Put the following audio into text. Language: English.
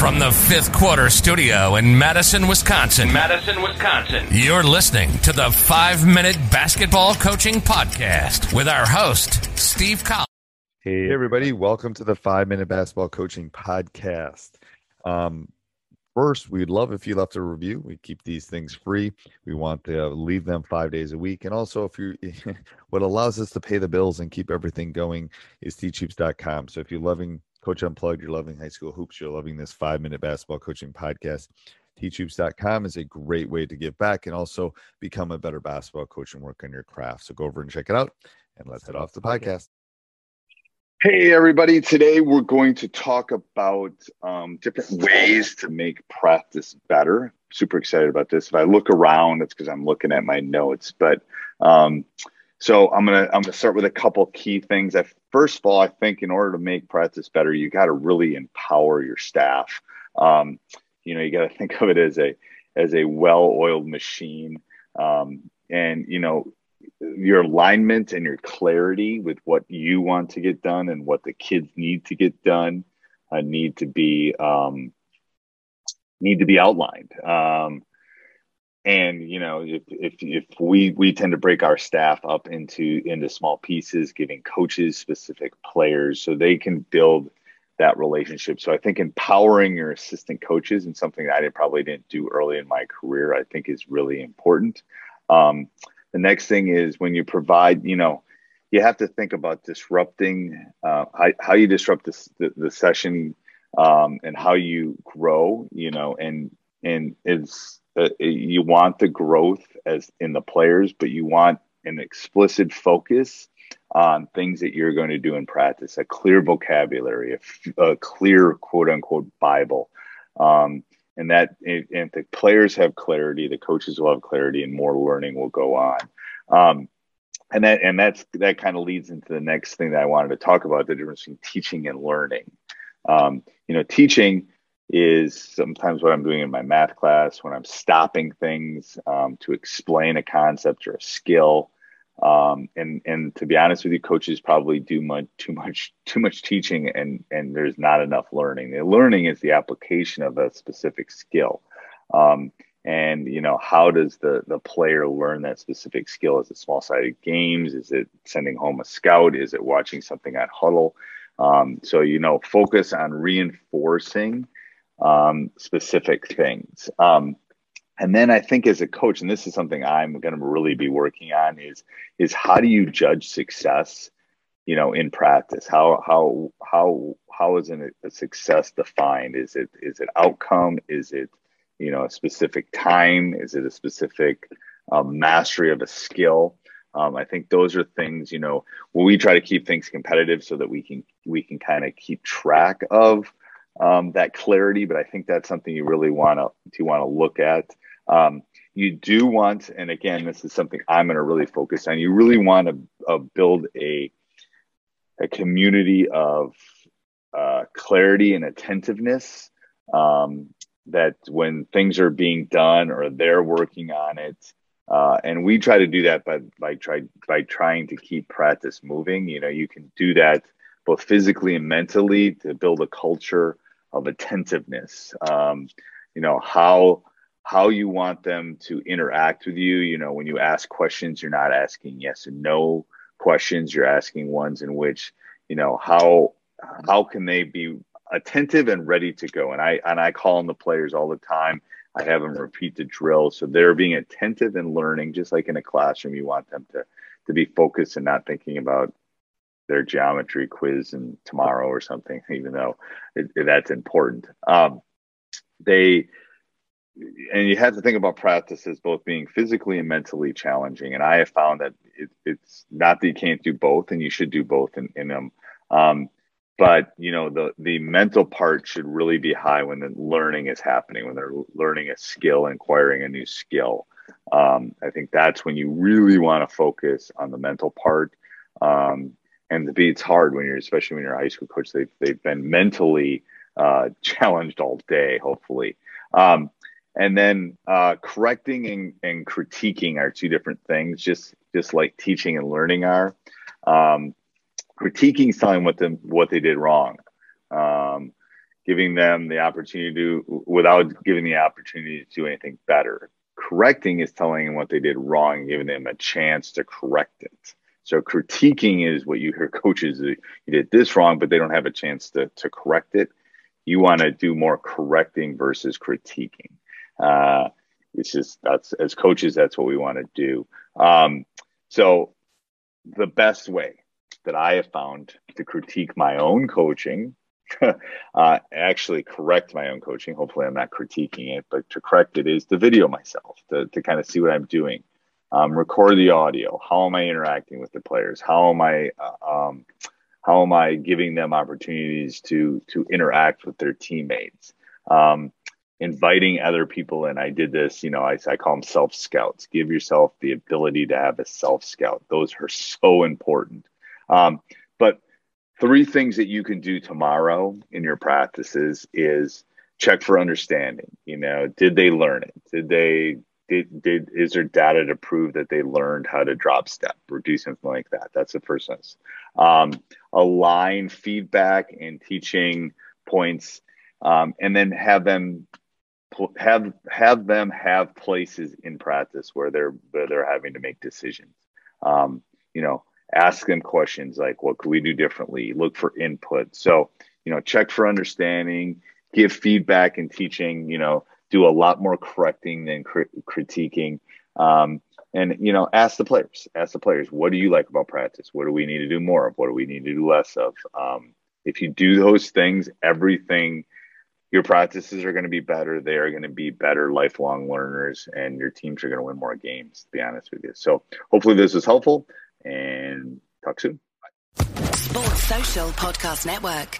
From the fifth quarter studio in Madison, Wisconsin. Madison, Wisconsin. You're listening to the five minute basketball coaching podcast with our host, Steve Collins. Hey, everybody. Welcome to the five minute basketball coaching podcast. Um, first, we'd love if you left a review. We keep these things free. We want to leave them five days a week. And also, if you, what allows us to pay the bills and keep everything going is teachhoops.com. So if you're loving Coach Unplugged, you're loving high school hoops, you're loving this five minute basketball coaching podcast. Teachhoops.com is a great way to give back and also become a better basketball coach and work on your craft. So go over and check it out. And let's head off the podcast. Hey, everybody. Today we're going to talk about um, different ways to make practice better. Super excited about this. If I look around, it's because I'm looking at my notes. But um, so I'm gonna I'm gonna start with a couple key things. I, first of all, I think in order to make practice better, you got to really empower your staff. Um, you know, you got to think of it as a as a well-oiled machine, um, and you know your alignment and your clarity with what you want to get done and what the kids need to get done uh, need to be um, need to be outlined. Um, and you know if, if if we we tend to break our staff up into into small pieces giving coaches specific players so they can build that relationship. So i think empowering your assistant coaches and something that i probably didn't do early in my career i think is really important. Um, the next thing is when you provide you know you have to think about disrupting uh, how, how you disrupt this, the, the session um, and how you grow you know and and it's uh, you want the growth as in the players, but you want an explicit focus on things that you're going to do in practice, a clear vocabulary, a, clear quote unquote Bible. Um, and that, and if the players have clarity, the coaches will have clarity, and more learning will go on. Um, and that, and that's that kind of leads into the next thing that I wanted to talk about: the difference between teaching and learning. Um, you know, teaching is sometimes what I'm doing in my math class when I'm stopping things um, to explain a concept or a skill. Um, and and to be honest with you, coaches probably do much too much too much teaching, and and there's not enough learning. The learning is the application of a specific skill. Um, and you know how does the the player learn that specific skill? Is it small sided games? Is it sending home a scout? Is it watching something at huddle? Um, so you know, focus on reinforcing um, specific things. Um, and then I think as a coach, and this is something I'm going to really be working on, is is how do you judge success, you know, in practice? How how how how is a success defined? Is it is it outcome? Is it you know a specific time? Is it a specific um, mastery of a skill? Um, I think those are things you know where we try to keep things competitive so that we can we can kind of keep track of um, that clarity, but I think that's something you really want to you want to look at. Um, you do want, and again, this is something I'm going to really focus on. You really want to uh, build a a community of uh, clarity and attentiveness. Um, that when things are being done or they're working on it, uh, and we try to do that by by try by trying to keep practice moving. You know, you can do that both physically and mentally to build a culture of attentiveness. Um, you know how how you want them to interact with you. You know, when you ask questions, you're not asking yes and no questions. You're asking ones in which you know how how can they be attentive and ready to go. And I and I call on the players all the time. I have them repeat the drill, so they're being attentive and learning, just like in a classroom. You want them to to be focused and not thinking about their geometry quiz and tomorrow or something, even though it, that's important. Um, they and you have to think about practices both being physically and mentally challenging. And I have found that it, it's not that you can't do both, and you should do both in, in them. Um, but you know the the mental part should really be high when the learning is happening when they're learning a skill acquiring a new skill um, i think that's when you really want to focus on the mental part um, and the beat's hard when you're especially when you're a high school coach they've, they've been mentally uh, challenged all day hopefully um, and then uh, correcting and, and, critiquing are two different things just just like teaching and learning are um, critiquing telling what them what they did wrong, um, giving them the opportunity to without giving the opportunity to do anything better. Correcting is telling them what they did wrong, giving them a chance to correct it. So critiquing is what you hear coaches you did this wrong, but they don't have a chance to to correct it. You want to do more correcting versus critiquing. Uh, it's just that's as coaches, that's what we want to do. Um, so the best way that I have found to critique my own coaching, uh, actually correct my own coaching. Hopefully, I'm not critiquing it, but to correct it is to video myself to, to kind of see what I'm doing, um, record the audio. How am I interacting with the players? How am I uh, um, how am I giving them opportunities to to interact with their teammates? Um, inviting other people in. I did this, you know, I, I call them self scouts. Give yourself the ability to have a self scout. Those are so important. Um, but three things that you can do tomorrow in your practices is check for understanding. You know, did they learn it? Did they did, did is there data to prove that they learned how to drop step or do something like that? That's the first one. Um, align feedback and teaching points, um, and then have them have have them have places in practice where they're where they're having to make decisions. Um, you know, ask them questions like what could we do differently look for input so you know check for understanding give feedback and teaching you know do a lot more correcting than critiquing. Um, and you know ask the players ask the players what do you like about practice? What do we need to do more of? What do we need to do less of? Um, if you do those things everything your practices are going to be better. They are going to be better lifelong learners and your teams are going to win more games to be honest with you. So hopefully this was helpful and talk soon. Sports Social Podcast Network.